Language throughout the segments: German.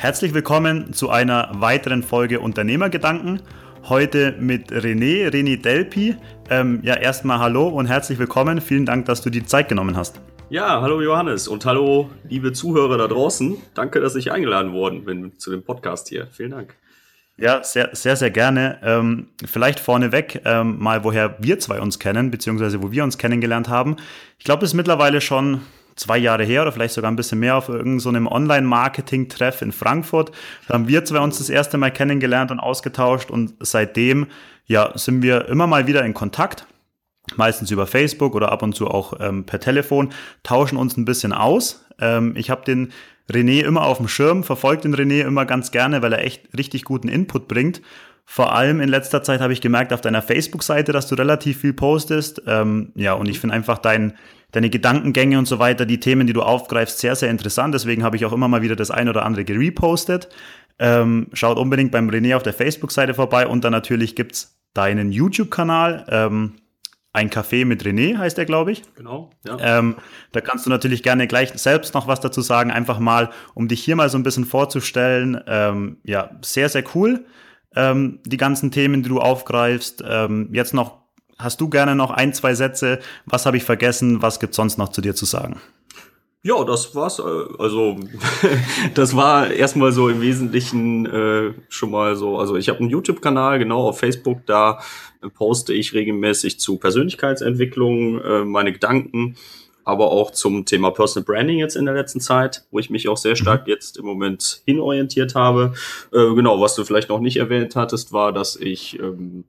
Herzlich willkommen zu einer weiteren Folge Unternehmergedanken. Heute mit René, René Delpi. Ähm, ja, erstmal hallo und herzlich willkommen. Vielen Dank, dass du die Zeit genommen hast. Ja, hallo Johannes und hallo liebe Zuhörer da draußen. Danke, dass ich eingeladen worden bin zu dem Podcast hier. Vielen Dank. Ja, sehr, sehr, sehr gerne. Ähm, vielleicht vorneweg ähm, mal, woher wir zwei uns kennen, beziehungsweise wo wir uns kennengelernt haben. Ich glaube, es ist mittlerweile schon zwei Jahre her oder vielleicht sogar ein bisschen mehr auf irgendeinem so Online-Marketing-Treff in Frankfurt. Da haben wir zwei uns das erste Mal kennengelernt und ausgetauscht und seitdem ja, sind wir immer mal wieder in Kontakt meistens über Facebook oder ab und zu auch ähm, per Telefon, tauschen uns ein bisschen aus. Ähm, ich habe den René immer auf dem Schirm, verfolgt den René immer ganz gerne, weil er echt richtig guten Input bringt. Vor allem in letzter Zeit habe ich gemerkt auf deiner Facebook-Seite, dass du relativ viel postest. Ähm, ja, und ich finde einfach dein, deine Gedankengänge und so weiter, die Themen, die du aufgreifst, sehr, sehr interessant. Deswegen habe ich auch immer mal wieder das ein oder andere gerepostet. Ähm, schaut unbedingt beim René auf der Facebook-Seite vorbei und dann natürlich gibt's deinen YouTube-Kanal. Ähm, ein Café mit René heißt er, glaube ich. Genau, ja. Ähm, da kannst du natürlich gerne gleich selbst noch was dazu sagen, einfach mal, um dich hier mal so ein bisschen vorzustellen. Ähm, ja, sehr, sehr cool. Ähm, die ganzen Themen, die du aufgreifst. Ähm, jetzt noch, hast du gerne noch ein, zwei Sätze? Was habe ich vergessen? Was gibt sonst noch zu dir zu sagen? Ja, das war's. Äh, also das war erstmal so im Wesentlichen äh, schon mal so. Also ich habe einen YouTube-Kanal, genau auf Facebook. Da poste ich regelmäßig zu Persönlichkeitsentwicklung äh, meine Gedanken, aber auch zum Thema Personal Branding jetzt in der letzten Zeit, wo ich mich auch sehr stark mhm. jetzt im Moment hinorientiert habe. Äh, genau, was du vielleicht noch nicht erwähnt hattest, war, dass ich ähm,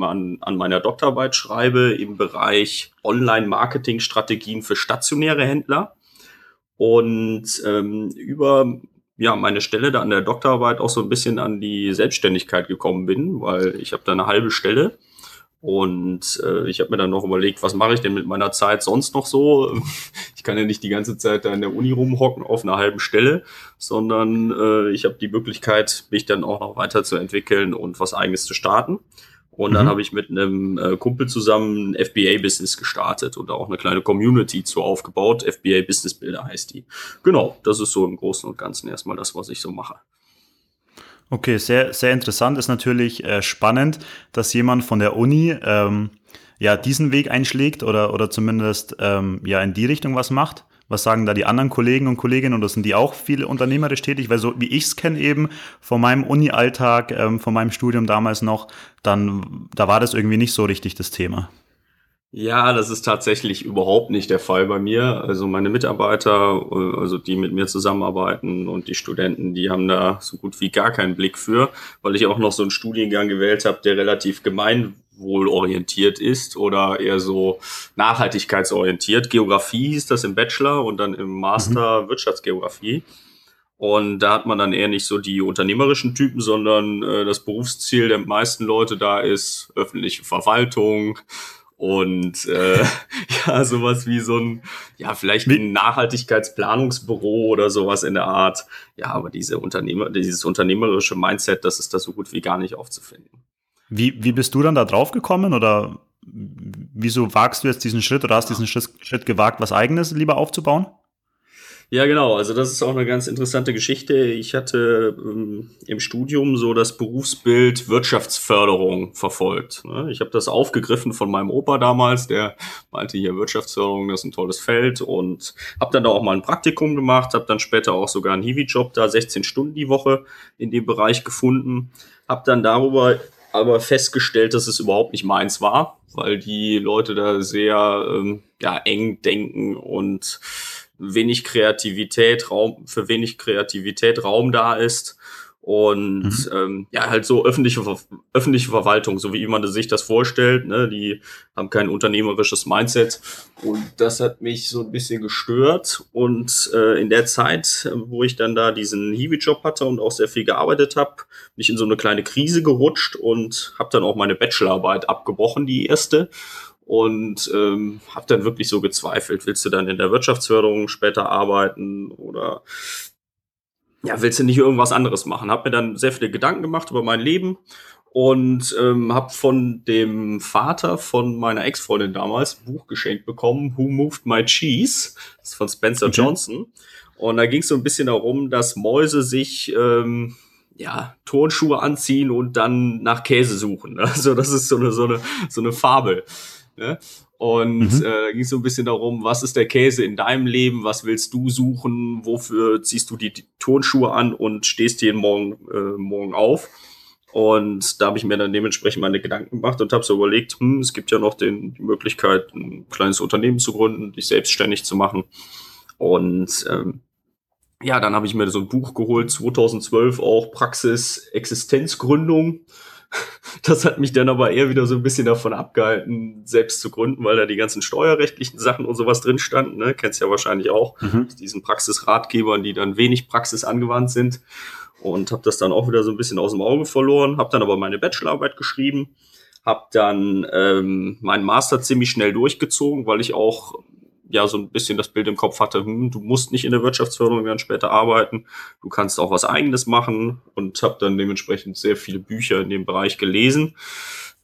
an, an meiner Doktorarbeit schreibe im Bereich Online-Marketing-Strategien für stationäre Händler und ähm, über ja, meine Stelle da an der Doktorarbeit auch so ein bisschen an die Selbstständigkeit gekommen bin, weil ich habe da eine halbe Stelle und äh, ich habe mir dann noch überlegt, was mache ich denn mit meiner Zeit sonst noch so? Ich kann ja nicht die ganze Zeit da in der Uni rumhocken auf einer halben Stelle, sondern äh, ich habe die Möglichkeit, mich dann auch noch weiterzuentwickeln und was eigenes zu starten. Und dann mhm. habe ich mit einem äh, Kumpel zusammen ein FBA-Business gestartet und auch eine kleine Community zu aufgebaut. FBA Business Builder heißt die. Genau, das ist so im Großen und Ganzen erstmal das, was ich so mache. Okay, sehr, sehr interessant. Ist natürlich äh, spannend, dass jemand von der Uni ähm, ja diesen Weg einschlägt oder, oder zumindest ähm, ja in die Richtung was macht. Was sagen da die anderen Kollegen und Kolleginnen oder sind die auch viel unternehmerisch tätig? Weil so wie ich es kenne eben von meinem Uni-Alltag, ähm, von meinem Studium damals noch, dann da war das irgendwie nicht so richtig das Thema. Ja, das ist tatsächlich überhaupt nicht der Fall bei mir. Also meine Mitarbeiter, also die mit mir zusammenarbeiten und die Studenten, die haben da so gut wie gar keinen Blick für, weil ich auch noch so einen Studiengang gewählt habe, der relativ gemein wohlorientiert ist oder eher so nachhaltigkeitsorientiert. Geografie hieß das im Bachelor und dann im Master mhm. Wirtschaftsgeografie. Und da hat man dann eher nicht so die unternehmerischen Typen, sondern äh, das Berufsziel der meisten Leute da ist öffentliche Verwaltung und äh, ja, sowas wie so ein, ja, vielleicht ein Nachhaltigkeitsplanungsbüro oder sowas in der Art. Ja, aber diese Unternehmer, dieses unternehmerische Mindset, das ist da so gut wie gar nicht aufzufinden. Wie, wie bist du dann da drauf gekommen oder wieso wagst du jetzt diesen Schritt oder hast diesen Schritt, Schritt gewagt, was eigenes lieber aufzubauen? Ja, genau. Also das ist auch eine ganz interessante Geschichte. Ich hatte ähm, im Studium so das Berufsbild Wirtschaftsförderung verfolgt. Ne? Ich habe das aufgegriffen von meinem Opa damals, der meinte hier Wirtschaftsförderung, das ist ein tolles Feld und habe dann da auch mal ein Praktikum gemacht, habe dann später auch sogar einen Hiwi-Job da 16 Stunden die Woche in dem Bereich gefunden, habe dann darüber aber festgestellt, dass es überhaupt nicht meins war, weil die Leute da sehr ähm, ja, eng denken und wenig Kreativität, Raum, für wenig Kreativität Raum da ist. Und mhm. ähm, ja, halt so öffentliche, öffentliche Verwaltung, so wie man sich das vorstellt, ne, die haben kein unternehmerisches Mindset. Und das hat mich so ein bisschen gestört. Und äh, in der Zeit, wo ich dann da diesen Hiwi-Job hatte und auch sehr viel gearbeitet habe, bin ich in so eine kleine Krise gerutscht und habe dann auch meine Bachelorarbeit abgebrochen, die erste und ähm, habe dann wirklich so gezweifelt, willst du dann in der Wirtschaftsförderung später arbeiten oder ja, willst du nicht irgendwas anderes machen? Hab mir dann sehr viele Gedanken gemacht über mein Leben und ähm, habe von dem Vater von meiner Ex-Freundin damals ein Buch geschenkt bekommen, Who Moved My Cheese? Das ist von Spencer okay. Johnson. Und da ging es so ein bisschen darum, dass Mäuse sich ähm, ja, Turnschuhe anziehen und dann nach Käse suchen. Also das ist so eine, so eine, so eine Fabel. Ne? Und mhm. äh, da ging es so ein bisschen darum, was ist der Käse in deinem Leben, was willst du suchen, wofür ziehst du die, die Turnschuhe an und stehst jeden Morgen, äh, morgen auf. Und da habe ich mir dann dementsprechend meine Gedanken gemacht und habe so überlegt, hm, es gibt ja noch den, die Möglichkeit, ein kleines Unternehmen zu gründen, dich selbstständig zu machen. Und ähm, ja, dann habe ich mir so ein Buch geholt, 2012 auch Praxis Existenzgründung. Das hat mich dann aber eher wieder so ein bisschen davon abgehalten, selbst zu gründen, weil da die ganzen steuerrechtlichen Sachen und sowas drin standen. Ne? Kennst ja wahrscheinlich auch, mhm. diesen Praxisratgebern, die dann wenig Praxis angewandt sind. Und habe das dann auch wieder so ein bisschen aus dem Auge verloren, habe dann aber meine Bachelorarbeit geschrieben, habe dann ähm, meinen Master ziemlich schnell durchgezogen, weil ich auch ja so ein bisschen das Bild im Kopf hatte, hm, du musst nicht in der Wirtschaftsförderung dann später arbeiten, du kannst auch was eigenes machen und habe dann dementsprechend sehr viele Bücher in dem Bereich gelesen.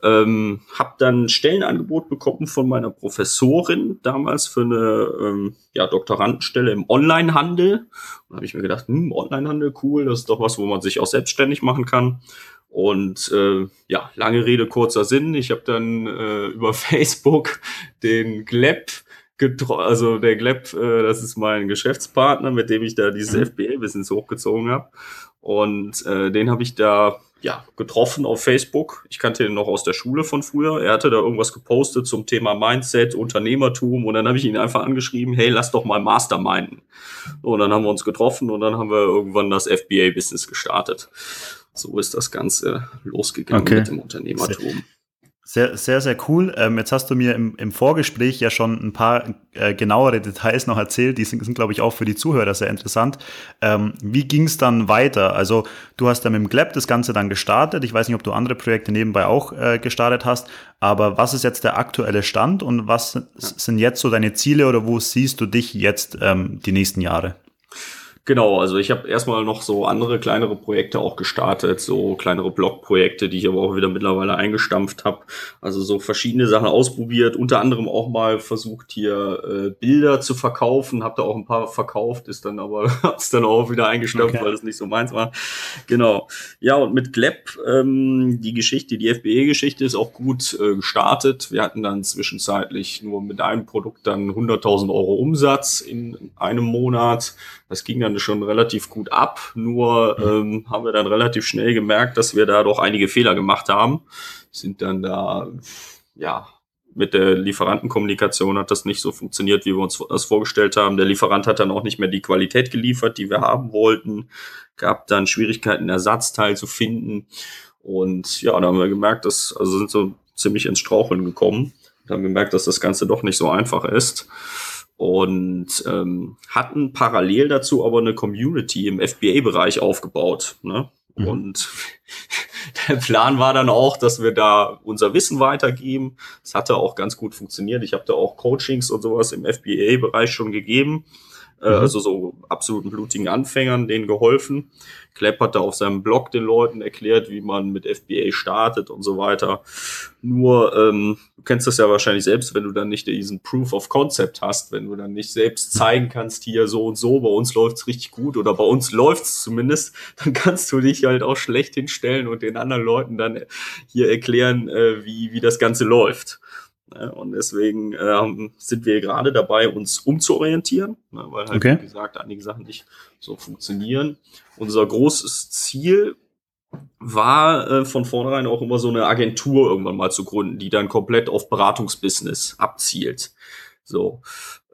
Ähm, habe dann ein Stellenangebot bekommen von meiner Professorin damals für eine ähm, ja, Doktorandenstelle im Onlinehandel. Und habe ich mir gedacht, hm, Onlinehandel, cool, das ist doch was, wo man sich auch selbstständig machen kann. Und äh, ja, lange Rede, kurzer Sinn. Ich habe dann äh, über Facebook den Gleb also der Gleb, äh, das ist mein Geschäftspartner, mit dem ich da dieses mhm. FBA-Business hochgezogen habe. Und äh, den habe ich da ja getroffen auf Facebook. Ich kannte ihn noch aus der Schule von früher. Er hatte da irgendwas gepostet zum Thema Mindset, Unternehmertum und dann habe ich ihn einfach angeschrieben, hey, lass doch mal Masterminden. Und dann haben wir uns getroffen und dann haben wir irgendwann das FBA-Business gestartet. So ist das Ganze losgegangen okay. mit dem Unternehmertum. Sehr, sehr, sehr cool. Ähm, jetzt hast du mir im, im Vorgespräch ja schon ein paar äh, genauere Details noch erzählt. Die sind, sind glaube ich, auch für die Zuhörer sehr interessant. Ähm, wie ging es dann weiter? Also du hast dann mit dem Gleb das Ganze dann gestartet. Ich weiß nicht, ob du andere Projekte nebenbei auch äh, gestartet hast. Aber was ist jetzt der aktuelle Stand und was sind jetzt so deine Ziele oder wo siehst du dich jetzt ähm, die nächsten Jahre? Genau, also ich habe erstmal noch so andere kleinere Projekte auch gestartet, so kleinere Blogprojekte, die ich aber auch wieder mittlerweile eingestampft habe. Also so verschiedene Sachen ausprobiert, unter anderem auch mal versucht hier äh, Bilder zu verkaufen, habe da auch ein paar verkauft, ist dann aber hab's dann auch wieder eingestampft, okay. weil das nicht so meins war. Genau. Ja, und mit Gleb, ähm, die Geschichte, die FBE-Geschichte ist auch gut äh, gestartet. Wir hatten dann zwischenzeitlich nur mit einem Produkt dann 100.000 Euro Umsatz in einem Monat. Das ging dann schon relativ gut ab, nur ähm, haben wir dann relativ schnell gemerkt, dass wir da doch einige Fehler gemacht haben. Sind dann da, ja, mit der Lieferantenkommunikation hat das nicht so funktioniert, wie wir uns das vorgestellt haben. Der Lieferant hat dann auch nicht mehr die Qualität geliefert, die wir haben wollten. Gab dann Schwierigkeiten, Ersatzteil zu finden. Und ja, da haben wir gemerkt, dass, also sind so ziemlich ins Straucheln gekommen. Da haben gemerkt, dass das Ganze doch nicht so einfach ist und ähm, hatten parallel dazu aber eine Community im FBA-Bereich aufgebaut. Ne? Mhm. Und der Plan war dann auch, dass wir da unser Wissen weitergeben. Das hatte auch ganz gut funktioniert. Ich habe da auch Coachings und sowas im FBA-Bereich schon gegeben. Äh, mhm. also so absoluten blutigen Anfängern denen geholfen. Klepp hat da auf seinem Blog den Leuten erklärt, wie man mit FBA startet und so weiter. Nur, ähm, du kennst das ja wahrscheinlich selbst, wenn du dann nicht diesen Proof of Concept hast, wenn du dann nicht selbst zeigen kannst, hier so und so, bei uns läuft's richtig gut oder bei uns läuft's zumindest, dann kannst du dich halt auch schlecht hinstellen und den anderen Leuten dann hier erklären, äh, wie, wie das Ganze läuft. Ne? Und deswegen ähm, sind wir gerade dabei, uns umzuorientieren, ne? weil halt, okay. wie gesagt, einige Sachen nicht so funktionieren. Unser großes Ziel war äh, von vornherein auch immer so eine Agentur irgendwann mal zu gründen, die dann komplett auf Beratungsbusiness abzielt. So,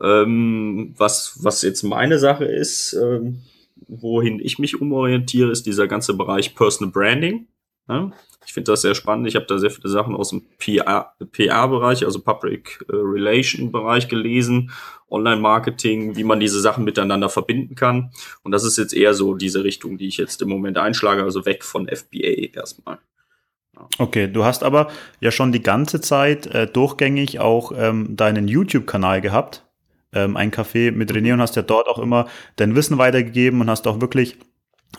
ähm, was was jetzt meine Sache ist, ähm, wohin ich mich umorientiere, ist dieser ganze Bereich Personal Branding. Ja? Ich finde das sehr spannend. Ich habe da sehr viele Sachen aus dem PR-Bereich, also Public äh, Relation-Bereich gelesen, Online-Marketing, wie man diese Sachen miteinander verbinden kann. Und das ist jetzt eher so diese Richtung, die ich jetzt im Moment einschlage, also weg von FBA erstmal. Okay, du hast aber ja schon die ganze Zeit äh, durchgängig auch ähm, deinen YouTube-Kanal gehabt, ähm, ein Café mit René und hast ja dort auch immer dein Wissen weitergegeben und hast auch wirklich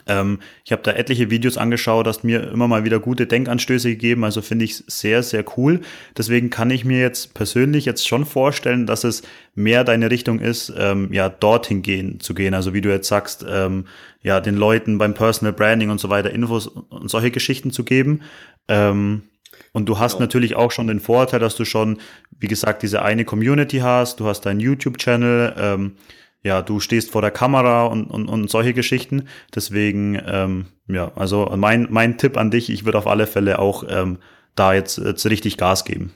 Ähm, ich habe da etliche Videos angeschaut, hast mir immer mal wieder gute Denkanstöße gegeben, also finde ich sehr, sehr cool. Deswegen kann ich mir jetzt persönlich jetzt schon vorstellen, dass es mehr deine Richtung ist, ähm, ja, dorthin gehen zu gehen. Also wie du jetzt sagst, ähm, ja, den Leuten beim Personal Branding und so weiter Infos und solche Geschichten zu geben. Ähm, und du hast genau. natürlich auch schon den Vorteil, dass du schon, wie gesagt, diese eine Community hast, du hast deinen YouTube-Channel, ähm, ja, du stehst vor der Kamera und, und, und solche Geschichten. Deswegen, ähm, ja, also mein, mein Tipp an dich, ich würde auf alle Fälle auch ähm, da jetzt, jetzt richtig Gas geben.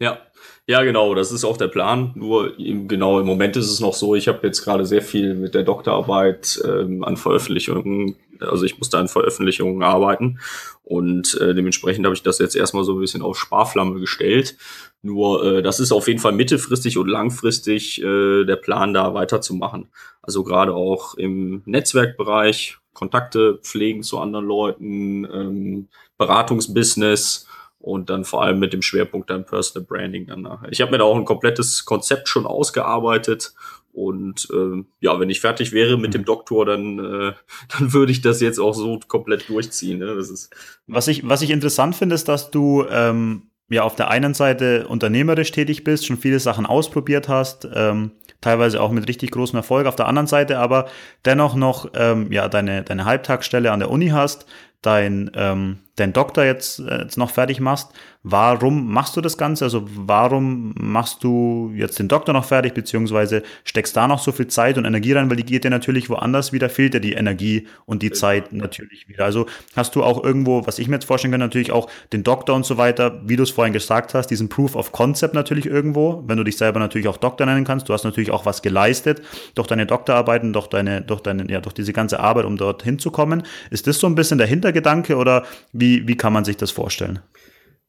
Ja, ja, genau, das ist auch der Plan. Nur im, genau im Moment ist es noch so, ich habe jetzt gerade sehr viel mit der Doktorarbeit ähm, an Veröffentlichungen, also ich musste an Veröffentlichungen arbeiten und äh, dementsprechend habe ich das jetzt erstmal so ein bisschen auf Sparflamme gestellt. Nur äh, das ist auf jeden Fall mittelfristig und langfristig äh, der Plan, da weiterzumachen. Also gerade auch im Netzwerkbereich, Kontakte pflegen zu anderen Leuten, ähm, Beratungsbusiness und dann vor allem mit dem Schwerpunkt dann Personal Branding dann nachher. Ich habe mir da auch ein komplettes Konzept schon ausgearbeitet und äh, ja, wenn ich fertig wäre mit dem Doktor, dann, äh, dann würde ich das jetzt auch so komplett durchziehen. Ne? Das ist was ich was ich interessant finde, ist, dass du ähm, ja auf der einen Seite unternehmerisch tätig bist, schon viele Sachen ausprobiert hast, ähm, teilweise auch mit richtig großem Erfolg. Auf der anderen Seite aber dennoch noch ähm, ja deine deine Halbtagsstelle an der Uni hast, dein ähm, deinen Doktor jetzt, äh, jetzt noch fertig machst. Warum machst du das Ganze? Also warum machst du jetzt den Doktor noch fertig, beziehungsweise steckst da noch so viel Zeit und Energie rein, weil die geht dir natürlich woanders wieder, fehlt dir die Energie und die Zeit natürlich wieder. Also hast du auch irgendwo, was ich mir jetzt vorstellen kann, natürlich auch den Doktor und so weiter, wie du es vorhin gesagt hast, diesen Proof of Concept natürlich irgendwo, wenn du dich selber natürlich auch Doktor nennen kannst. Du hast natürlich auch was geleistet durch deine Doktorarbeiten, durch deine, durch deine, ja, durch diese ganze Arbeit, um dort hinzukommen. Ist das so ein bisschen der Hintergedanke oder wie wie, wie kann man sich das vorstellen?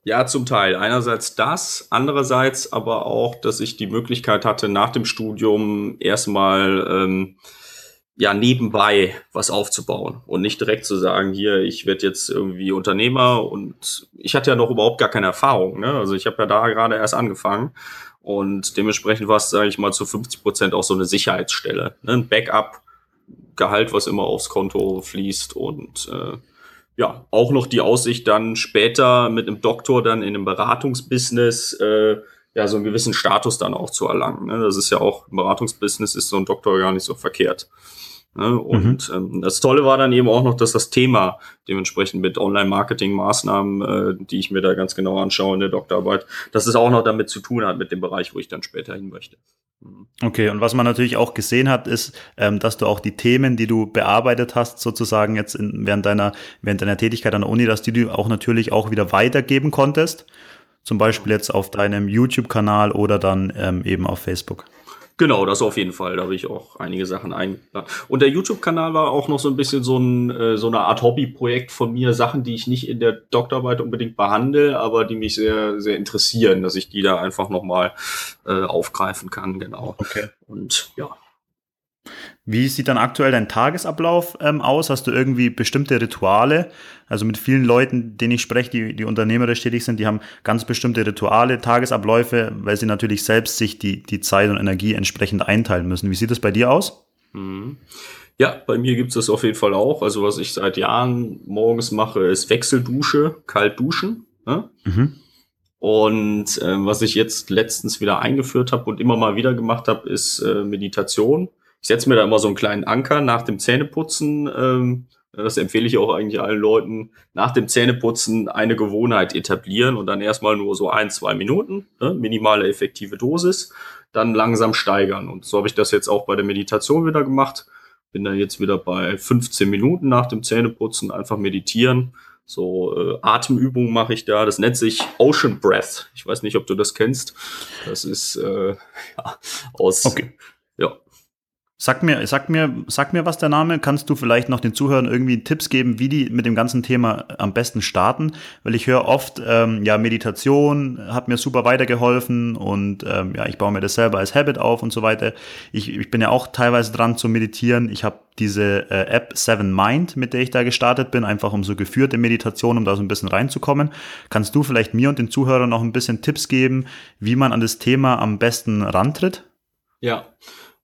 Ja, zum Teil. Einerseits das, andererseits aber auch, dass ich die Möglichkeit hatte, nach dem Studium erstmal ähm, ja nebenbei was aufzubauen und nicht direkt zu sagen, hier, ich werde jetzt irgendwie Unternehmer und ich hatte ja noch überhaupt gar keine Erfahrung. Ne? Also ich habe ja da gerade erst angefangen und dementsprechend war es, sage ich mal, zu 50 Prozent auch so eine Sicherheitsstelle, ne? ein Backup, Gehalt, was immer aufs Konto fließt und äh, ja, auch noch die Aussicht dann später mit einem Doktor dann in einem Beratungsbusiness äh, ja so einen gewissen Status dann auch zu erlangen. Ne? Das ist ja auch im Beratungsbusiness ist so ein Doktor gar nicht so verkehrt. Ne? Und mhm. ähm, das Tolle war dann eben auch noch, dass das Thema dementsprechend mit Online-Marketing-Maßnahmen, äh, die ich mir da ganz genau anschaue in der Doktorarbeit, dass es auch noch damit zu tun hat mit dem Bereich, wo ich dann später hin möchte. Mhm. Okay, und was man natürlich auch gesehen hat, ist, ähm, dass du auch die Themen, die du bearbeitet hast, sozusagen jetzt in, während deiner während deiner Tätigkeit an der Uni, dass die du auch natürlich auch wieder weitergeben konntest. Zum Beispiel jetzt auf deinem YouTube-Kanal oder dann ähm, eben auf Facebook. Genau, das auf jeden Fall. Da habe ich auch einige Sachen eingeladen. Und der YouTube-Kanal war auch noch so ein bisschen so, ein, äh, so eine Art Hobbyprojekt von mir. Sachen, die ich nicht in der Doktorarbeit unbedingt behandle, aber die mich sehr, sehr interessieren, dass ich die da einfach nochmal äh, aufgreifen kann. Genau. Okay. Und ja, wie sieht dann aktuell dein Tagesablauf ähm, aus? Hast du irgendwie bestimmte Rituale? Also mit vielen Leuten, denen ich spreche, die, die unternehmerisch tätig sind, die haben ganz bestimmte Rituale, Tagesabläufe, weil sie natürlich selbst sich die, die Zeit und Energie entsprechend einteilen müssen. Wie sieht es bei dir aus? Mhm. Ja, bei mir gibt es das auf jeden Fall auch. Also was ich seit Jahren morgens mache, ist Wechseldusche, kalt duschen. Ne? Mhm. Und äh, was ich jetzt letztens wieder eingeführt habe und immer mal wieder gemacht habe, ist äh, Meditation. Ich setze mir da immer so einen kleinen Anker nach dem Zähneputzen. Ähm, das empfehle ich auch eigentlich allen Leuten. Nach dem Zähneputzen eine Gewohnheit etablieren und dann erstmal nur so ein, zwei Minuten, ne, minimale effektive Dosis, dann langsam steigern. Und so habe ich das jetzt auch bei der Meditation wieder gemacht. Bin da jetzt wieder bei 15 Minuten nach dem Zähneputzen, einfach meditieren. So äh, Atemübungen mache ich da. Das nennt sich Ocean Breath. Ich weiß nicht, ob du das kennst. Das ist äh, ja, aus okay. Sag mir, sag mir, sag mir, was der Name. Kannst du vielleicht noch den Zuhörern irgendwie Tipps geben, wie die mit dem ganzen Thema am besten starten? Weil ich höre oft, ähm, ja, Meditation hat mir super weitergeholfen und ähm, ja, ich baue mir das selber als Habit auf und so weiter. Ich, ich bin ja auch teilweise dran zu meditieren. Ich habe diese äh, App Seven Mind, mit der ich da gestartet bin, einfach um so geführte Meditation, um da so ein bisschen reinzukommen. Kannst du vielleicht mir und den Zuhörern noch ein bisschen Tipps geben, wie man an das Thema am besten rantritt? Ja.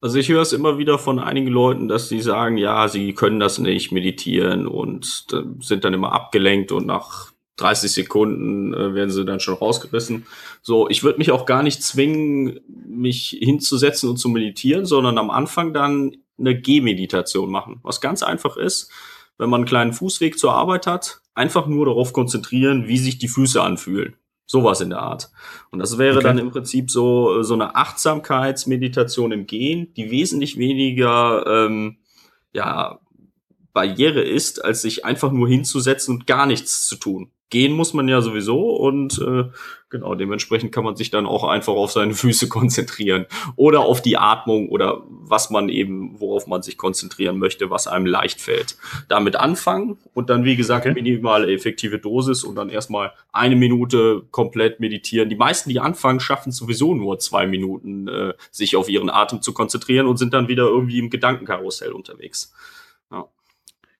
Also ich höre es immer wieder von einigen Leuten, dass sie sagen, ja, sie können das nicht meditieren und sind dann immer abgelenkt und nach 30 Sekunden äh, werden sie dann schon rausgerissen. So, ich würde mich auch gar nicht zwingen, mich hinzusetzen und zu meditieren, sondern am Anfang dann eine Gehmeditation machen. Was ganz einfach ist, wenn man einen kleinen Fußweg zur Arbeit hat, einfach nur darauf konzentrieren, wie sich die Füße anfühlen. Sowas in der Art. Und das wäre okay. dann im Prinzip so, so eine Achtsamkeitsmeditation im Gehen, die wesentlich weniger ähm, ja, Barriere ist, als sich einfach nur hinzusetzen und gar nichts zu tun gehen muss man ja sowieso und äh, genau dementsprechend kann man sich dann auch einfach auf seine Füße konzentrieren oder auf die Atmung oder was man eben, worauf man sich konzentrieren möchte, was einem leicht fällt. Damit anfangen und dann, wie gesagt, okay. minimale effektive Dosis und dann erstmal eine Minute komplett meditieren. Die meisten, die anfangen, schaffen sowieso nur zwei Minuten, äh, sich auf ihren Atem zu konzentrieren und sind dann wieder irgendwie im Gedankenkarussell unterwegs.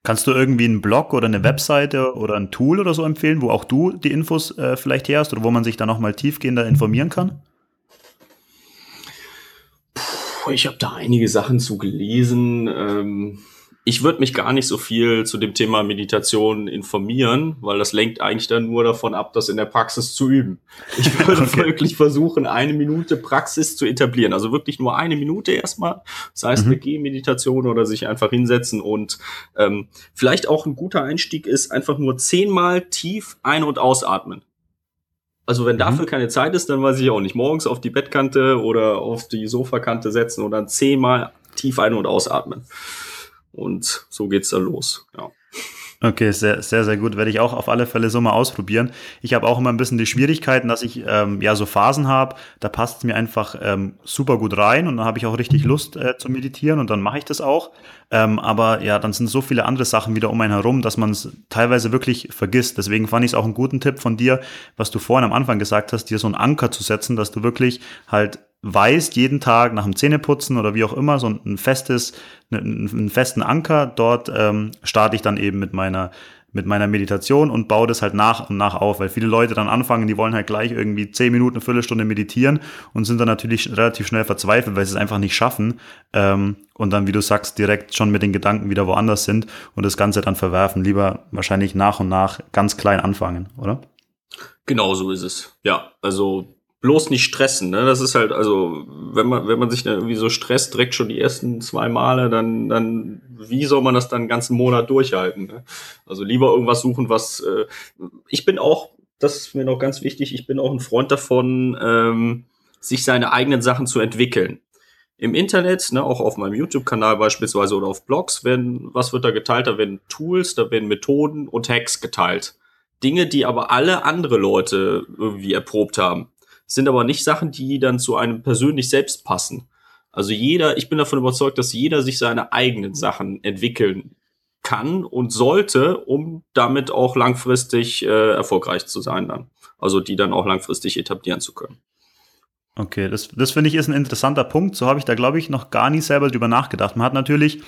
Kannst du irgendwie einen Blog oder eine Webseite oder ein Tool oder so empfehlen, wo auch du die Infos äh, vielleicht her hast oder wo man sich da nochmal tiefgehender informieren kann? Puh, ich habe da einige Sachen zu gelesen. Ähm ich würde mich gar nicht so viel zu dem Thema Meditation informieren, weil das lenkt eigentlich dann nur davon ab, das in der Praxis zu üben. Ich würde okay. wirklich versuchen, eine Minute Praxis zu etablieren. Also wirklich nur eine Minute erstmal. Das heißt, mhm. eine Gehmeditation oder sich einfach hinsetzen und ähm, vielleicht auch ein guter Einstieg ist, einfach nur zehnmal tief ein- und ausatmen. Also wenn mhm. dafür keine Zeit ist, dann weiß ich auch nicht. Morgens auf die Bettkante oder auf die Sofakante setzen und dann zehnmal tief ein- und ausatmen. Und so geht's dann los. Ja. Okay, sehr, sehr, sehr gut. Werde ich auch auf alle Fälle so mal ausprobieren. Ich habe auch immer ein bisschen die Schwierigkeiten, dass ich ähm, ja so Phasen habe, da passt es mir einfach ähm, super gut rein und dann habe ich auch richtig Lust äh, zu meditieren und dann mache ich das auch. Ähm, aber ja, dann sind so viele andere Sachen wieder um einen herum, dass man es teilweise wirklich vergisst. Deswegen fand ich es auch einen guten Tipp von dir, was du vorhin am Anfang gesagt hast, dir so einen Anker zu setzen, dass du wirklich halt weißt, jeden Tag nach dem Zähneputzen oder wie auch immer, so ein festes, einen, einen festen Anker, dort ähm, starte ich dann eben mit meiner mit meiner Meditation und baue das halt nach und nach auf, weil viele Leute dann anfangen, die wollen halt gleich irgendwie zehn Minuten, eine Viertelstunde meditieren und sind dann natürlich relativ schnell verzweifelt, weil sie es einfach nicht schaffen ähm, und dann, wie du sagst, direkt schon mit den Gedanken wieder woanders sind und das Ganze dann verwerfen. Lieber wahrscheinlich nach und nach ganz klein anfangen, oder? Genau so ist es. Ja, also bloß nicht stressen, ne? Das ist halt, also, wenn man, wenn man sich dann irgendwie so stresst, direkt schon die ersten zwei Male, dann, dann, wie soll man das dann einen ganzen Monat durchhalten? Ne? Also lieber irgendwas suchen, was, äh, ich bin auch, das ist mir noch ganz wichtig, ich bin auch ein Freund davon, ähm, sich seine eigenen Sachen zu entwickeln. Im Internet, ne, auch auf meinem YouTube-Kanal beispielsweise oder auf Blogs, werden, was wird da geteilt? Da werden Tools, da werden Methoden und Hacks geteilt. Dinge, die aber alle andere Leute irgendwie erprobt haben sind aber nicht Sachen, die dann zu einem persönlich selbst passen. Also jeder, ich bin davon überzeugt, dass jeder sich seine eigenen Sachen entwickeln kann und sollte, um damit auch langfristig äh, erfolgreich zu sein dann. Also die dann auch langfristig etablieren zu können. Okay, das, das finde ich ist ein interessanter Punkt. So habe ich da, glaube ich, noch gar nicht selber drüber nachgedacht. Man hat natürlich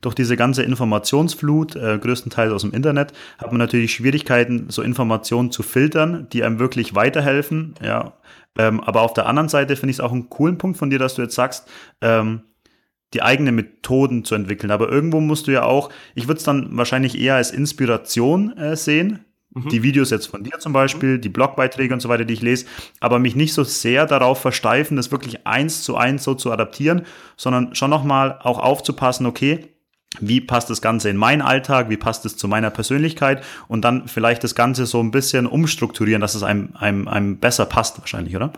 durch diese ganze Informationsflut, äh, größtenteils aus dem Internet, hat man natürlich Schwierigkeiten, so Informationen zu filtern, die einem wirklich weiterhelfen. Ja, ähm, aber auf der anderen Seite finde ich es auch einen coolen Punkt von dir, dass du jetzt sagst, ähm, die eigenen Methoden zu entwickeln. Aber irgendwo musst du ja auch, ich würde es dann wahrscheinlich eher als Inspiration äh, sehen. Mhm. Die Videos jetzt von dir zum Beispiel, die Blogbeiträge und so weiter, die ich lese, aber mich nicht so sehr darauf versteifen, das wirklich eins zu eins so zu adaptieren, sondern schon nochmal auch aufzupassen, okay, wie passt das Ganze in meinen Alltag, wie passt es zu meiner Persönlichkeit und dann vielleicht das Ganze so ein bisschen umstrukturieren, dass es einem, einem, einem besser passt wahrscheinlich, oder?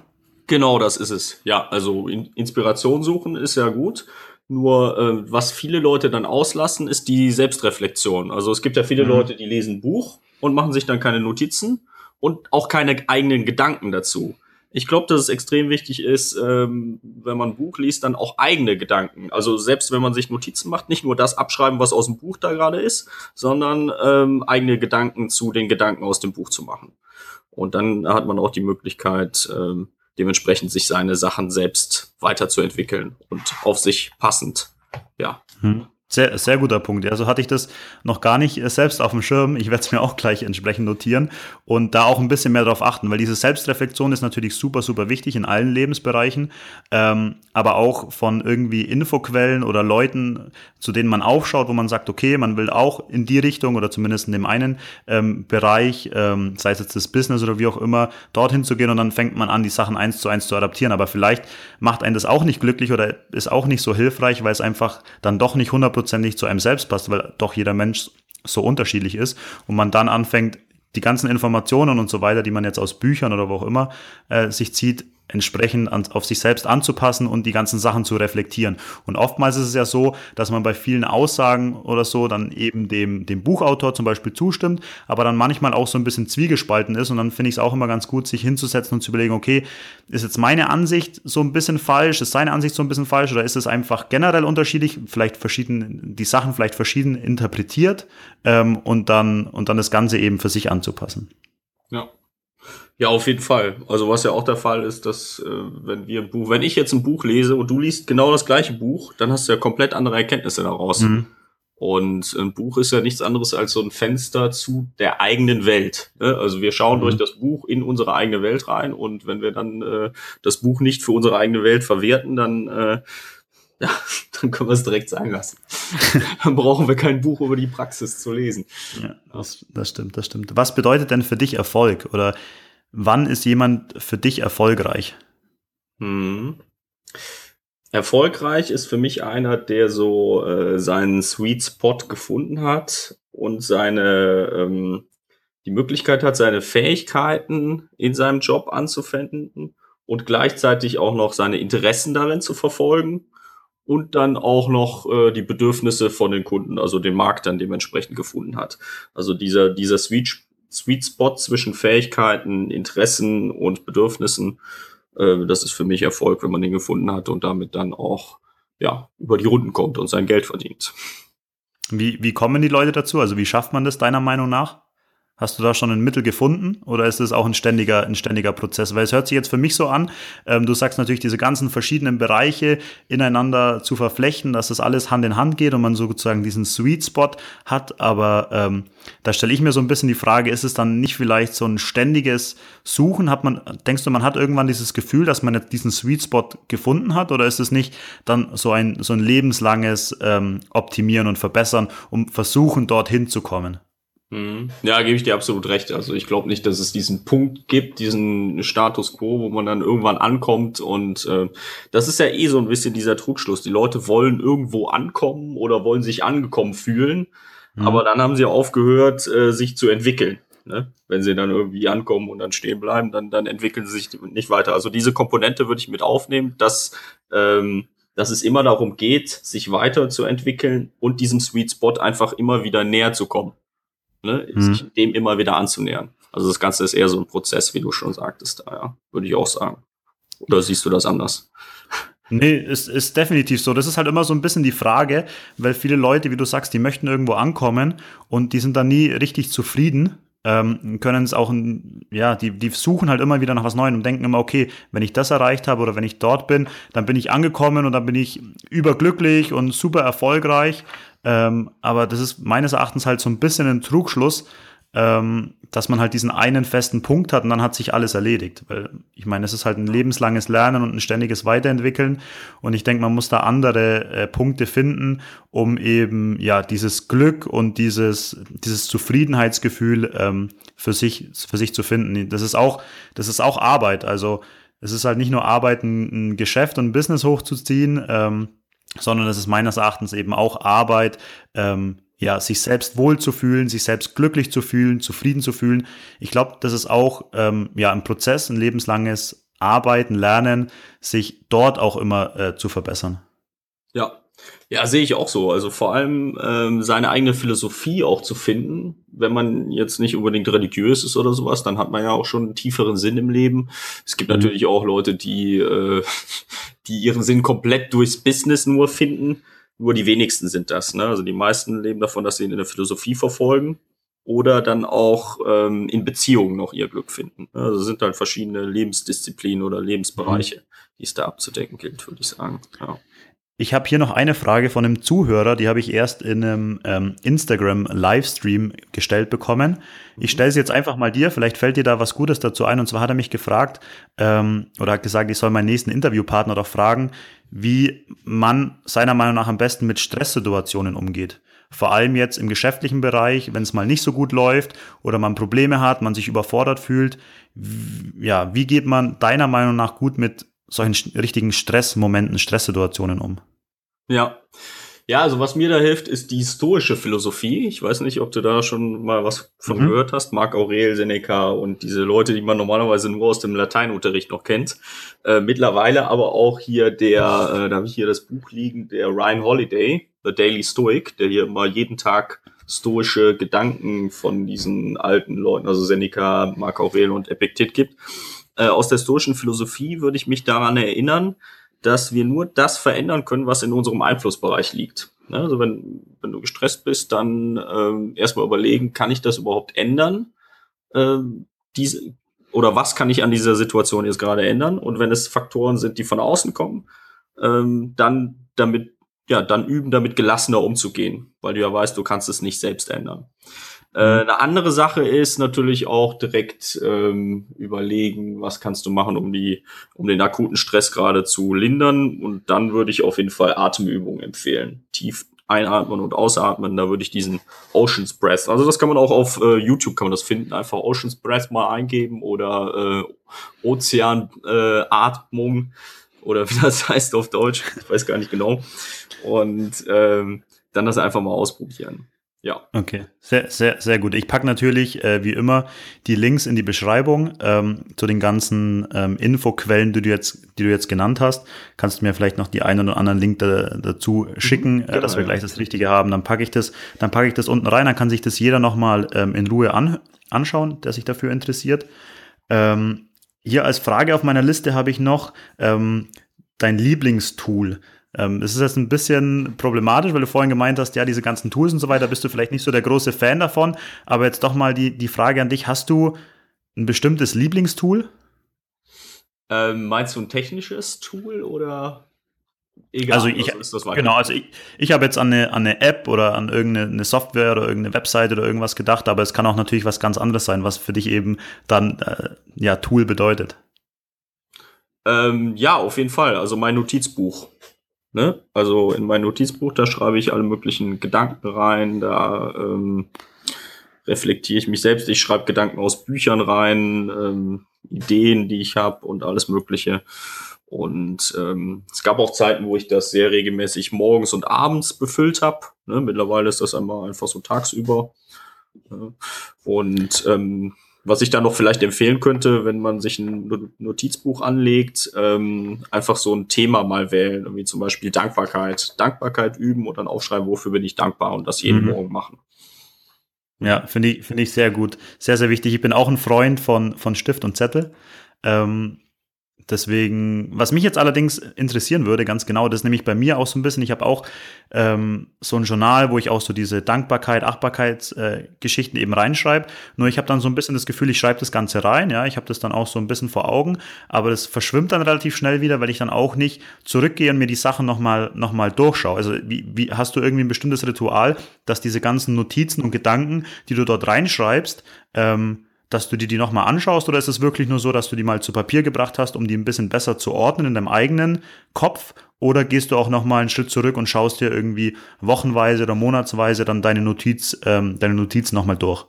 Genau, das ist es. Ja, also Inspiration suchen ist ja gut. Nur äh, was viele Leute dann auslassen, ist die Selbstreflexion. Also es gibt ja viele mhm. Leute, die lesen Buch und machen sich dann keine Notizen und auch keine eigenen Gedanken dazu. Ich glaube, dass es extrem wichtig ist, ähm, wenn man ein Buch liest, dann auch eigene Gedanken. Also selbst wenn man sich Notizen macht, nicht nur das abschreiben, was aus dem Buch da gerade ist, sondern ähm, eigene Gedanken zu den Gedanken aus dem Buch zu machen. Und dann hat man auch die Möglichkeit, ähm, dementsprechend sich seine Sachen selbst weiterzuentwickeln und auf sich passend. Ja. Hm. Sehr, sehr guter Punkt. Also hatte ich das noch gar nicht äh, selbst auf dem Schirm. Ich werde es mir auch gleich entsprechend notieren und da auch ein bisschen mehr darauf achten, weil diese Selbstreflexion ist natürlich super, super wichtig in allen Lebensbereichen, ähm, aber auch von irgendwie Infoquellen oder Leuten, zu denen man aufschaut, wo man sagt, okay, man will auch in die Richtung oder zumindest in dem einen ähm, Bereich, ähm, sei es jetzt das Business oder wie auch immer, dorthin zu gehen und dann fängt man an, die Sachen eins zu eins zu adaptieren. Aber vielleicht macht einen das auch nicht glücklich oder ist auch nicht so hilfreich, weil es einfach dann doch nicht 100% hundertprozentig zu einem selbst passt, weil doch jeder Mensch so unterschiedlich ist und man dann anfängt, die ganzen Informationen und so weiter, die man jetzt aus Büchern oder wo auch immer äh, sich zieht, entsprechend an, auf sich selbst anzupassen und die ganzen Sachen zu reflektieren. Und oftmals ist es ja so, dass man bei vielen Aussagen oder so dann eben dem, dem Buchautor zum Beispiel zustimmt, aber dann manchmal auch so ein bisschen zwiegespalten ist. Und dann finde ich es auch immer ganz gut, sich hinzusetzen und zu überlegen, okay, ist jetzt meine Ansicht so ein bisschen falsch, ist seine Ansicht so ein bisschen falsch oder ist es einfach generell unterschiedlich, vielleicht verschieden, die Sachen vielleicht verschieden interpretiert ähm, und, dann, und dann das Ganze eben für sich anzupassen. Ja, ja, auf jeden Fall. Also was ja auch der Fall ist, dass äh, wenn wir ein Buch, wenn ich jetzt ein Buch lese und du liest genau das gleiche Buch, dann hast du ja komplett andere Erkenntnisse daraus. Mhm. Und ein Buch ist ja nichts anderes als so ein Fenster zu der eigenen Welt. Ne? Also wir schauen mhm. durch das Buch in unsere eigene Welt rein und wenn wir dann äh, das Buch nicht für unsere eigene Welt verwerten, dann äh, ja, dann können wir es direkt sagen lassen. dann brauchen wir kein Buch über die Praxis zu lesen. Ja, das, das stimmt, das stimmt. Was bedeutet denn für dich Erfolg? Oder Wann ist jemand für dich erfolgreich? Hm. Erfolgreich ist für mich einer, der so äh, seinen Sweet Spot gefunden hat und seine ähm, die Möglichkeit hat, seine Fähigkeiten in seinem Job anzuwenden und gleichzeitig auch noch seine Interessen darin zu verfolgen und dann auch noch äh, die Bedürfnisse von den Kunden, also den Markt dann dementsprechend gefunden hat. Also dieser, dieser Sweet, Sweet Spot zwischen Fähigkeiten, Interessen und Bedürfnissen. Äh, das ist für mich Erfolg, wenn man den gefunden hat und damit dann auch ja, über die Runden kommt und sein Geld verdient. Wie, wie kommen die Leute dazu? Also wie schafft man das deiner Meinung nach? Hast du da schon ein Mittel gefunden oder ist es auch ein ständiger, ein ständiger Prozess? Weil es hört sich jetzt für mich so an, ähm, du sagst natürlich, diese ganzen verschiedenen Bereiche ineinander zu verflechten, dass das alles Hand in Hand geht und man sozusagen diesen Sweet Spot hat. Aber ähm, da stelle ich mir so ein bisschen die Frage, ist es dann nicht vielleicht so ein ständiges Suchen? Hat man, denkst du, man hat irgendwann dieses Gefühl, dass man jetzt diesen Sweet Spot gefunden hat? Oder ist es nicht dann so ein, so ein lebenslanges ähm, Optimieren und Verbessern, um versuchen, dorthin zu kommen? Mhm. Ja, gebe ich dir absolut recht. Also ich glaube nicht, dass es diesen Punkt gibt, diesen Status quo, wo man dann irgendwann ankommt. Und äh, das ist ja eh so ein bisschen dieser Trugschluss. Die Leute wollen irgendwo ankommen oder wollen sich angekommen fühlen, mhm. aber dann haben sie aufgehört, äh, sich zu entwickeln. Ne? Wenn sie dann irgendwie ankommen und dann stehen bleiben, dann, dann entwickeln sie sich nicht weiter. Also diese Komponente würde ich mit aufnehmen, dass, ähm, dass es immer darum geht, sich weiterzuentwickeln und diesem Sweet Spot einfach immer wieder näher zu kommen ne, mhm. sich dem immer wieder anzunähern. Also das Ganze ist eher so ein Prozess, wie du schon sagtest, da, ja, würde ich auch sagen. Oder siehst du das anders? Nee, ist, ist definitiv so. Das ist halt immer so ein bisschen die Frage, weil viele Leute, wie du sagst, die möchten irgendwo ankommen und die sind dann nie richtig zufrieden, ähm, können es auch, ja, die, die suchen halt immer wieder nach was Neuem und denken immer, okay, wenn ich das erreicht habe oder wenn ich dort bin, dann bin ich angekommen und dann bin ich überglücklich und super erfolgreich. Ähm, aber das ist meines Erachtens halt so ein bisschen ein Trugschluss, ähm, dass man halt diesen einen festen Punkt hat und dann hat sich alles erledigt. Weil ich meine, es ist halt ein lebenslanges Lernen und ein ständiges Weiterentwickeln. Und ich denke, man muss da andere äh, Punkte finden, um eben ja dieses Glück und dieses, dieses Zufriedenheitsgefühl ähm, für sich, für sich zu finden. Das ist auch, das ist auch Arbeit. Also es ist halt nicht nur Arbeit, ein, ein Geschäft und ein Business hochzuziehen, ähm, sondern es ist meines Erachtens eben auch Arbeit, ähm, ja, sich selbst wohl zu fühlen, sich selbst glücklich zu fühlen, zufrieden zu fühlen. Ich glaube, das ist auch ähm, ja ein Prozess, ein lebenslanges Arbeiten, Lernen, sich dort auch immer äh, zu verbessern. Ja, ja, sehe ich auch so. Also vor allem ähm, seine eigene Philosophie auch zu finden. Wenn man jetzt nicht unbedingt religiös ist oder sowas, dann hat man ja auch schon einen tieferen Sinn im Leben. Es gibt mhm. natürlich auch Leute, die, äh, die ihren Sinn komplett durchs Business nur finden. Nur die wenigsten sind das. Ne? Also die meisten leben davon, dass sie in der Philosophie verfolgen oder dann auch ähm, in Beziehungen noch ihr Glück finden. Also sind halt verschiedene Lebensdisziplinen oder Lebensbereiche, mhm. die es da abzudecken gilt, würde ich sagen. Ja Ich habe hier noch eine Frage von einem Zuhörer, die habe ich erst in einem ähm, Instagram-Livestream gestellt bekommen. Ich stelle sie jetzt einfach mal dir, vielleicht fällt dir da was Gutes dazu ein. Und zwar hat er mich gefragt ähm, oder hat gesagt, ich soll meinen nächsten Interviewpartner doch fragen, wie man seiner Meinung nach am besten mit Stresssituationen umgeht. Vor allem jetzt im geschäftlichen Bereich, wenn es mal nicht so gut läuft oder man Probleme hat, man sich überfordert fühlt. Ja, wie geht man deiner Meinung nach gut mit solchen richtigen Stressmomenten, Stresssituationen um? Ja. Ja, also was mir da hilft, ist die stoische Philosophie. Ich weiß nicht, ob du da schon mal was von mhm. gehört hast. Marc Aurel, Seneca und diese Leute, die man normalerweise nur aus dem Lateinunterricht noch kennt. Äh, mittlerweile aber auch hier der, äh, da habe ich hier das Buch liegen, der Ryan Holiday, The Daily Stoic, der hier mal jeden Tag stoische Gedanken von diesen alten Leuten, also Seneca, Marc Aurel und Epiktet gibt. Äh, aus der stoischen Philosophie würde ich mich daran erinnern, dass wir nur das verändern können, was in unserem Einflussbereich liegt. Ne, also wenn, wenn du gestresst bist, dann ähm, erstmal überlegen, kann ich das überhaupt ändern? Ähm, diese, oder was kann ich an dieser Situation jetzt gerade ändern? Und wenn es Faktoren sind, die von außen kommen, ähm, dann damit, ja, dann üben, damit gelassener umzugehen, weil du ja weißt, du kannst es nicht selbst ändern. Äh, mhm. eine andere Sache ist natürlich auch direkt ähm, überlegen, was kannst du machen, um die, um den akuten Stress gerade zu lindern. Und dann würde ich auf jeden Fall Atemübungen empfehlen. Tief einatmen und ausatmen. Da würde ich diesen Ocean's Breath. Also das kann man auch auf äh, YouTube kann man das finden. Einfach Ocean's Breath mal eingeben oder äh, Ozeanatmung äh, oder wie das heißt auf Deutsch. Ich weiß gar nicht genau. Und ähm, dann das einfach mal ausprobieren. Ja. Okay, sehr, sehr, sehr gut. Ich packe natürlich, äh, wie immer, die Links in die Beschreibung ähm, zu den ganzen ähm, Infoquellen, die du, jetzt, die du jetzt genannt hast. Kannst du mir vielleicht noch die einen oder anderen Link da, dazu schicken, mhm, genau, äh, dass wir gleich das Richtige haben. Dann packe ich das, dann packe ich das unten rein, dann kann sich das jeder nochmal ähm, in Ruhe an, anschauen, der sich dafür interessiert. Ähm, hier als Frage auf meiner Liste habe ich noch ähm, dein Lieblingstool. Ähm, das ist jetzt ein bisschen problematisch, weil du vorhin gemeint hast, ja, diese ganzen Tools und so weiter, bist du vielleicht nicht so der große Fan davon. Aber jetzt doch mal die, die Frage an dich: Hast du ein bestimmtes Lieblingstool? Ähm, meinst du ein technisches Tool oder? Egal, also ich, ist das genau, also ich, ich habe jetzt an eine, an eine App oder an irgendeine Software oder irgendeine Webseite oder irgendwas gedacht, aber es kann auch natürlich was ganz anderes sein, was für dich eben dann äh, ja Tool bedeutet. Ähm, ja, auf jeden Fall. Also mein Notizbuch. Ne? Also in mein Notizbuch, da schreibe ich alle möglichen Gedanken rein, da ähm, reflektiere ich mich selbst, ich schreibe Gedanken aus Büchern rein, ähm, Ideen, die ich habe und alles Mögliche. Und ähm, es gab auch Zeiten, wo ich das sehr regelmäßig morgens und abends befüllt habe. Ne? Mittlerweile ist das einmal einfach so tagsüber. Ne? Und ähm, was ich da noch vielleicht empfehlen könnte, wenn man sich ein Notizbuch anlegt, ähm, einfach so ein Thema mal wählen, wie zum Beispiel Dankbarkeit. Dankbarkeit üben und dann aufschreiben, wofür bin ich dankbar und das jeden mhm. Morgen machen. Ja, finde ich, finde ich sehr gut. Sehr, sehr wichtig. Ich bin auch ein Freund von, von Stift und Zettel. Ähm, Deswegen, was mich jetzt allerdings interessieren würde, ganz genau, das ist nämlich bei mir auch so ein bisschen, ich habe auch ähm, so ein Journal, wo ich auch so diese Dankbarkeit, Achtbarkeitsgeschichten äh, eben reinschreibe. Nur ich habe dann so ein bisschen das Gefühl, ich schreibe das Ganze rein, ja, ich habe das dann auch so ein bisschen vor Augen, aber das verschwimmt dann relativ schnell wieder, weil ich dann auch nicht zurückgehe und mir die Sachen nochmal noch mal durchschaue. Also wie, wie hast du irgendwie ein bestimmtes Ritual, dass diese ganzen Notizen und Gedanken, die du dort reinschreibst, ähm, dass du dir die nochmal anschaust oder ist es wirklich nur so, dass du die mal zu Papier gebracht hast, um die ein bisschen besser zu ordnen in deinem eigenen Kopf? Oder gehst du auch nochmal einen Schritt zurück und schaust dir irgendwie wochenweise oder monatsweise dann deine Notiz, ähm, deine Notiz nochmal durch?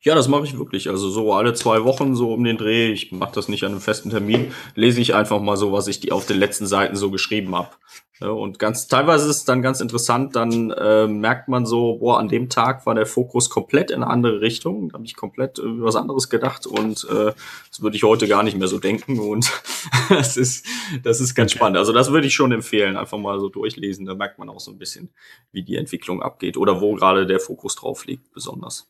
Ja, das mache ich wirklich. Also so alle zwei Wochen so um den Dreh. Ich mache das nicht an einem festen Termin. Lese ich einfach mal so, was ich die auf den letzten Seiten so geschrieben habe. Ja, und ganz teilweise ist es dann ganz interessant. Dann äh, merkt man so, boah, an dem Tag war der Fokus komplett in eine andere Richtung. Da habe ich komplett über was anderes gedacht und äh, das würde ich heute gar nicht mehr so denken. Und das ist das ist ganz spannend. Also das würde ich schon empfehlen, einfach mal so durchlesen. Da merkt man auch so ein bisschen, wie die Entwicklung abgeht oder wo gerade der Fokus drauf liegt, besonders.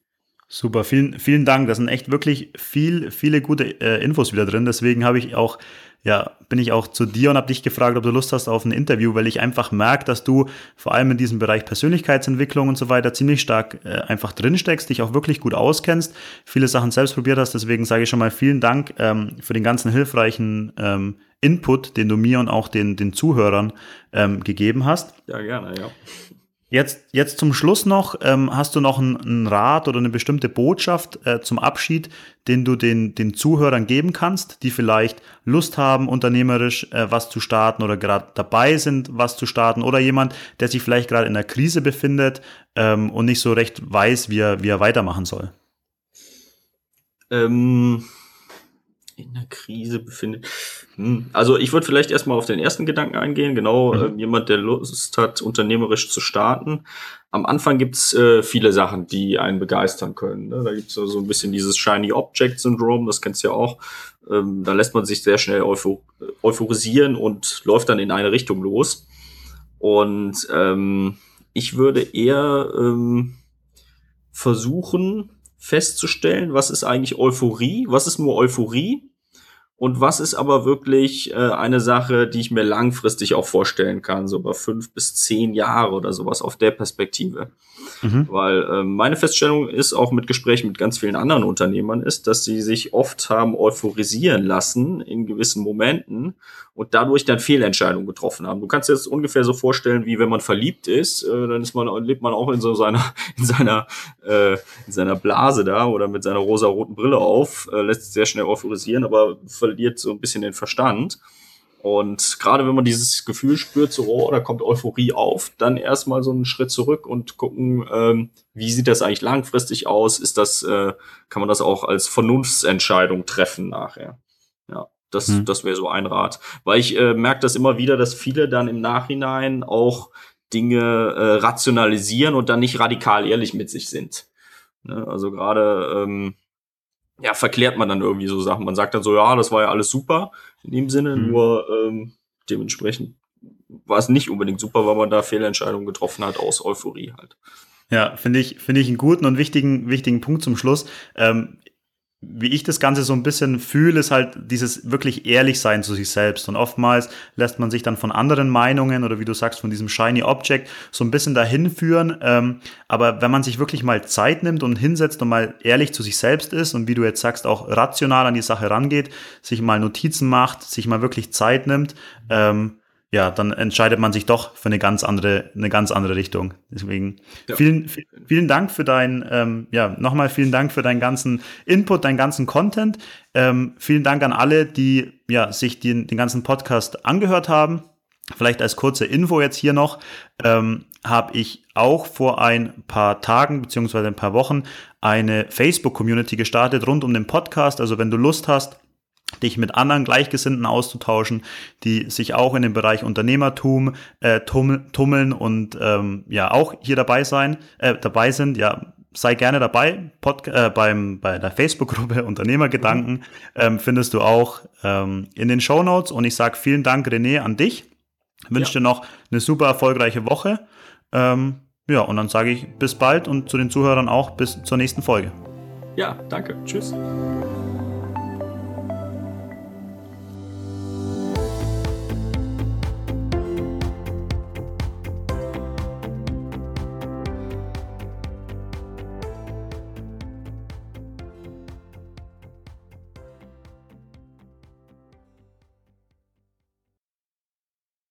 Super, vielen, vielen Dank. Da sind echt wirklich viel, viele gute äh, Infos wieder drin. Deswegen habe ich auch, ja, bin ich auch zu dir und habe dich gefragt, ob du Lust hast auf ein Interview, weil ich einfach merke, dass du vor allem in diesem Bereich Persönlichkeitsentwicklung und so weiter ziemlich stark äh, einfach drinsteckst, dich auch wirklich gut auskennst, viele Sachen selbst probiert hast. Deswegen sage ich schon mal vielen Dank ähm, für den ganzen hilfreichen ähm, Input, den du mir und auch den, den Zuhörern ähm, gegeben hast. Ja, gerne, ja. Jetzt, jetzt zum Schluss noch, ähm, hast du noch einen, Rat oder eine bestimmte Botschaft äh, zum Abschied, den du den, den Zuhörern geben kannst, die vielleicht Lust haben, unternehmerisch äh, was zu starten oder gerade dabei sind, was zu starten oder jemand, der sich vielleicht gerade in einer Krise befindet ähm, und nicht so recht weiß, wie er, wie er weitermachen soll? Ähm, in der Krise befindet. Hm. Also ich würde vielleicht erstmal auf den ersten Gedanken eingehen. Genau, mhm. äh, jemand, der Lust hat, unternehmerisch zu starten. Am Anfang gibt's äh, viele Sachen, die einen begeistern können. Ne? Da gibt's so also ein bisschen dieses Shiny Object Syndrom, das kennst du ja auch. Ähm, da lässt man sich sehr schnell euphor euphorisieren und läuft dann in eine Richtung los. Und ähm, ich würde eher ähm, versuchen, festzustellen, was ist eigentlich Euphorie, was ist nur Euphorie und was ist aber wirklich äh, eine Sache, die ich mir langfristig auch vorstellen kann, so über fünf bis zehn Jahre oder sowas auf der Perspektive. Mhm. Weil äh, meine Feststellung ist auch mit Gesprächen mit ganz vielen anderen Unternehmern ist, dass sie sich oft haben euphorisieren lassen in gewissen Momenten und dadurch dann Fehlentscheidungen getroffen haben. Du kannst dir das ungefähr so vorstellen, wie wenn man verliebt ist, äh, dann ist man, lebt man auch in so seiner, in seiner, äh, in seiner Blase da oder mit seiner rosa-roten Brille auf, äh, lässt sich sehr schnell euphorisieren, aber verliert so ein bisschen den Verstand. Und gerade wenn man dieses Gefühl spürt, so, oh, da kommt Euphorie auf, dann erstmal so einen Schritt zurück und gucken, ähm, wie sieht das eigentlich langfristig aus? Ist das, äh, kann man das auch als Vernunftsentscheidung treffen nachher? Ja, das, hm. das wäre so ein Rat. Weil ich äh, merke das immer wieder, dass viele dann im Nachhinein auch Dinge äh, rationalisieren und dann nicht radikal ehrlich mit sich sind. Ne? Also gerade ähm, ja, verklärt man dann irgendwie so Sachen. Man sagt dann so, ja, das war ja alles super in dem Sinne, mhm. nur ähm, dementsprechend war es nicht unbedingt super, weil man da Fehlentscheidungen getroffen hat aus Euphorie halt. Ja, finde ich, finde ich einen guten und wichtigen, wichtigen Punkt zum Schluss. Ähm, wie ich das Ganze so ein bisschen fühle, ist halt dieses wirklich ehrlich sein zu sich selbst. Und oftmals lässt man sich dann von anderen Meinungen oder wie du sagst, von diesem Shiny Object so ein bisschen dahin führen. Ähm, aber wenn man sich wirklich mal Zeit nimmt und hinsetzt und mal ehrlich zu sich selbst ist und wie du jetzt sagst, auch rational an die Sache rangeht, sich mal Notizen macht, sich mal wirklich Zeit nimmt, ähm, ja, dann entscheidet man sich doch für eine ganz andere, eine ganz andere Richtung. Deswegen ja. vielen, vielen Dank für dein, ähm, ja, nochmal vielen Dank für deinen ganzen Input, deinen ganzen Content. Ähm, vielen Dank an alle, die ja sich den, den ganzen Podcast angehört haben. Vielleicht als kurze Info jetzt hier noch, ähm, habe ich auch vor ein paar Tagen beziehungsweise ein paar Wochen eine Facebook-Community gestartet rund um den Podcast. Also wenn du Lust hast, dich mit anderen Gleichgesinnten auszutauschen, die sich auch in dem Bereich Unternehmertum äh, tummeln und ähm, ja auch hier dabei sein, äh, dabei sind, ja, sei gerne dabei. Pod äh, beim, bei der Facebook-Gruppe Unternehmergedanken mhm. ähm, findest du auch ähm, in den Show Notes. Und ich sage vielen Dank, René, an dich. Wünsche ja. dir noch eine super erfolgreiche Woche. Ähm, ja, und dann sage ich bis bald und zu den Zuhörern auch bis zur nächsten Folge. Ja, danke. Tschüss.